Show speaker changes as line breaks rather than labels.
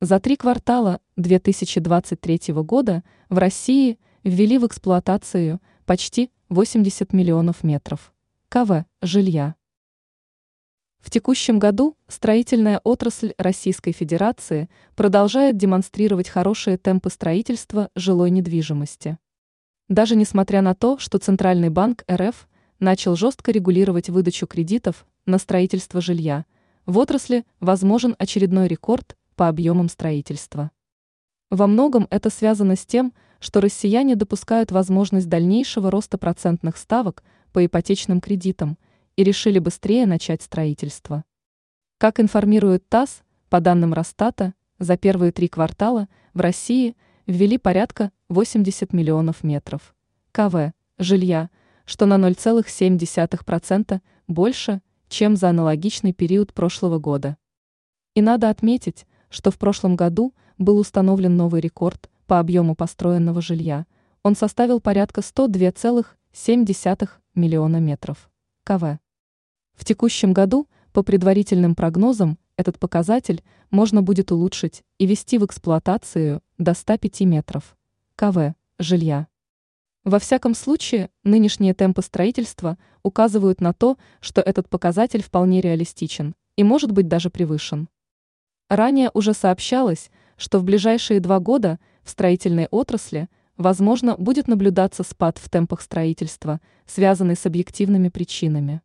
За три квартала 2023 года в России ввели в эксплуатацию почти 80 миллионов метров КВ жилья. В текущем году строительная отрасль Российской Федерации продолжает демонстрировать хорошие темпы строительства жилой недвижимости. Даже несмотря на то, что Центральный банк РФ начал жестко регулировать выдачу кредитов на строительство жилья, в отрасли возможен очередной рекорд по объемам строительства. Во многом это связано с тем, что россияне допускают возможность дальнейшего роста процентных ставок по ипотечным кредитам – и решили быстрее начать строительство. Как информирует ТАСС, по данным Росстата, за первые три квартала в России ввели порядка 80 миллионов метров КВ жилья, что на 0,7% больше, чем за аналогичный период прошлого года. И надо отметить, что в прошлом году был установлен новый рекорд по объему построенного жилья. Он составил порядка 102,7 миллиона метров КВ. В текущем году, по предварительным прогнозам, этот показатель можно будет улучшить и ввести в эксплуатацию до 105 метров КВ жилья. Во всяком случае, нынешние темпы строительства указывают на то, что этот показатель вполне реалистичен и может быть даже превышен. Ранее уже сообщалось, что в ближайшие два года в строительной отрасли, возможно, будет наблюдаться спад в темпах строительства, связанный с объективными причинами.